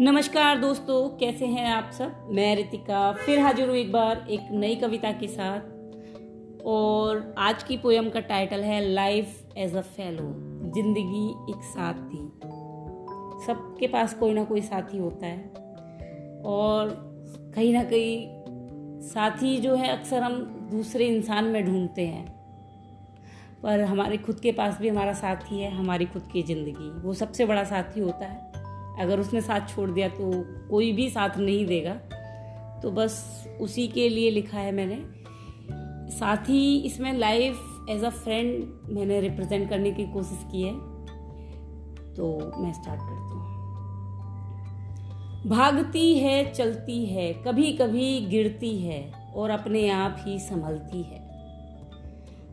नमस्कार दोस्तों, कैसे हैं आप सब? मैं रितिका, फिर हाजिर हूँ एक बार एक नई कविता के साथ। और आज की पोयम का टाइटल है लाइफ एज अ फेलो ज़िंदगी एक साथी। सबके पास कोई ना कोई साथी होता है। और कहीं ना कहीं साथी जो है, अक्सर हम दूसरे इंसान में ढूंढते हैं। पर हमारे खुद के पास भी हमारा साथी है, हमारी खुद की ज़िंदगी। वो सबसे बड़ा साथी होता है। अगर उसने साथ छोड़ दिया तो कोई भी साथ नहीं देगा। तो बस उसी के लिए लिखा है मैंने। साथ ही इसमें लाइफ एज अ फ्रेंड मैंने रिप्रेजेंट करने की कोशिश की है। तो मैं स्टार्ट करती हूँ। भागती है, चलती है कभी कभी गिरती है और अपने आप ही संभलती है।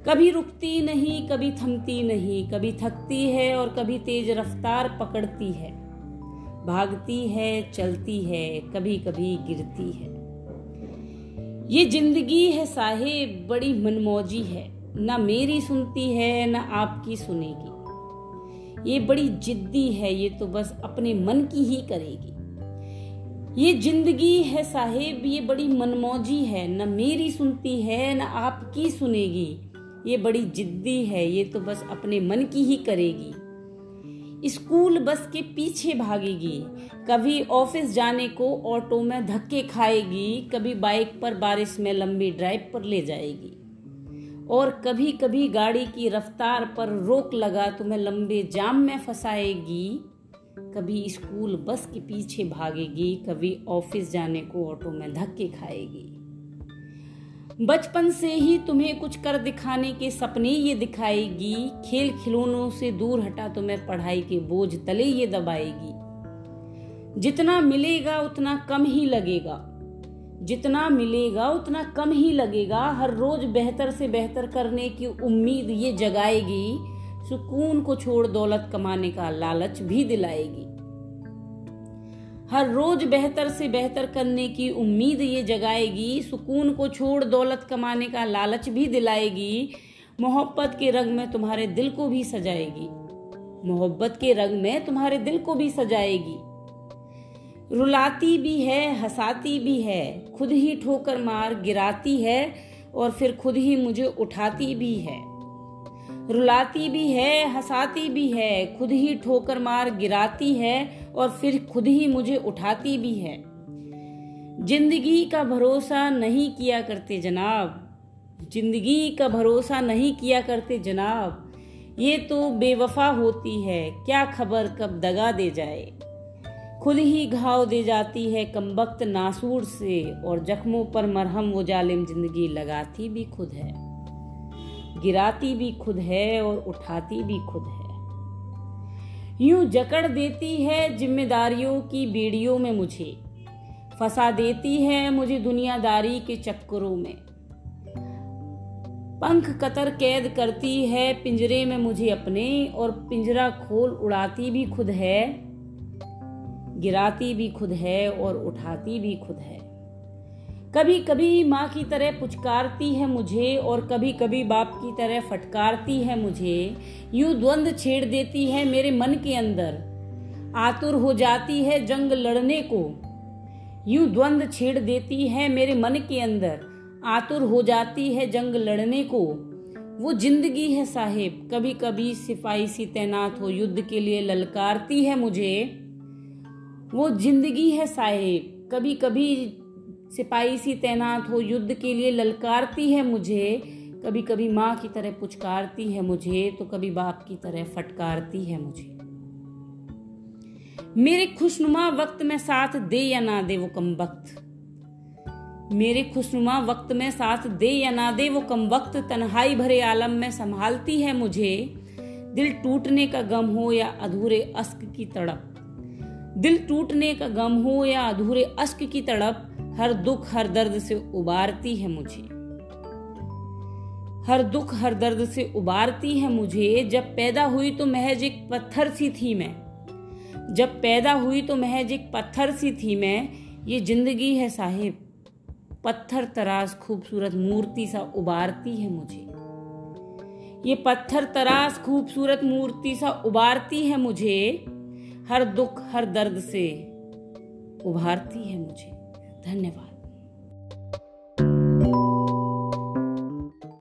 कभी रुकती नहीं, कभी थमती नहीं, कभी थकती है और कभी तेज रफ्तार पकड़ती है। भागती है, चलती है कभी कभी गिरती है। ये ज़िंदगी है साहेब, बड़ी मनमौजी है। ना मेरी सुनती है, ना आपकी सुनेगी। ये बड़ी जिद्दी है, ये तो बस अपने मन की ही करेगी। ये ज़िंदगी है साहेब, ये बड़ी मनमौजी है। न मेरी सुनती है, न आपकी सुनेगी। ये बड़ी जिद्दी है, ये तो बस अपने मन की ही करेगी। स्कूल बस के पीछे भागेगी। कभी ऑफ़िस जाने को ऑटो में धक्के खाएगी, कभी बाइक पर बारिश में लंबी ड्राइव पर ले जाएगी। और कभी कभी गाड़ी की रफ्तार पर रोक लगा तुम्हें लंबे जाम में फंसाएगी। कभी स्कूल बस के पीछे भागेगी, कभी ऑफ़िस जाने को ऑटो में धक्के खाएगी। बचपन से ही तुम्हें कुछ कर दिखाने के सपने ये दिखाएगी। खेल खिलौनों से दूर हटा तुम्हें पढ़ाई के बोझ तले ये दबाएगी। जितना मिलेगा उतना कम ही लगेगा। जितना मिलेगा उतना कम ही लगेगा। हर रोज बेहतर से बेहतर करने की उम्मीद ये जगाएगी। सुकून को छोड़ दौलत कमाने का लालच भी दिलाएगी। हर रोज बेहतर से बेहतर करने की उम्मीद ये जगाएगी, सुकून को छोड़ दौलत कमाने का लालच भी दिलाएगी, मोहब्बत के रंग में तुम्हारे दिल को भी सजाएगी। मोहब्बत के रंग में तुम्हारे दिल को भी सजाएगी। रुलाती भी है, हंसाती भी है, खुद ही ठोकर मार गिराती है और फिर खुद ही मुझे उठाती भी है। रुलाती भी है, हंसाती भी है, खुद ही ठोकर मार गिराती है और फिर खुद ही मुझे उठाती भी है। ज़िंदगी का भरोसा नहीं किया करते जनाब। ज़िंदगी का भरोसा नहीं किया करते जनाब। ये तो बेवफा होती है, क्या खबर कब दगा दे जाए। खुद ही घाव दे जाती है कम वक्त नासूर से और जख्मों पर मरहम वो जालिम ज़िंदगी लगाती भी खुद है। गिराती भी खुद है और उठाती भी खुद है। यूँ जकड़ देती है जिम्मेदारियों की बेड़ियों में मुझे। फंसा देती है मुझे दुनियादारी के चक्करों में। पंख कतर कैद करती है पिंजरे में मुझे अपने और पिंजरा खोल उड़ाती भी खुद है, गिराती भी खुद है और उठाती भी खुद है। कभी कभी माँ की तरह पुचकारती है मुझे और कभी कभी बाप की तरह फटकारती है मुझे। यूँ द्वंद छेड़ देती है मेरे मन के अंदर। आतुर हो जाती है जंग लड़ने को। यूँ द्वंद छेड़ देती है मेरे मन के अंदर। आतुर हो जाती है जंग लड़ने को। वो ज़िंदगी है साहेब कभी कभी सिपाही सी तैनात हो युद्ध के लिए ललकारती है मुझे। वो ज़िंदगी है साहेब कभी कभी सिपाही सी तैनात हो, युद्ध के लिए ललकारती है मुझे। कभी कभी माँ की तरह पुचकारती है मुझे तो कभी बाप की तरह फटकारती है मुझे। मेरे खुशनुमा वक्त में साथ दे या ना दे वो कम वक्त? मेरे खुशनुमा वक्त में साथ दे या ना दे वो कम वक्त? तन्हाई भरे आलम में संभालती है मुझे। दिल टूटने का गम हो या अधूरे अस्क की तड़प? दिल टूटने का गम हो या अधूरे अश्क की तड़प? हर दुख हर दर्द से उबारती है मुझे। हर दुख हर दर्द से उबारती है मुझे। जब पैदा हुई तो महज एक पत्थर सी थी मैं। जब पैदा हुई तो महज एक पत्थर सी थी मैं। ये ज़िंदगी है साहिब। पत्थर तराश खूबसूरत मूर्ति सा उबारती है मुझे। ये पत्थर तराश खूबसूरत मूर्ति सा उबारती है मुझे। हर दुख हर दर्द से उभारती है मुझे। धन्यवाद।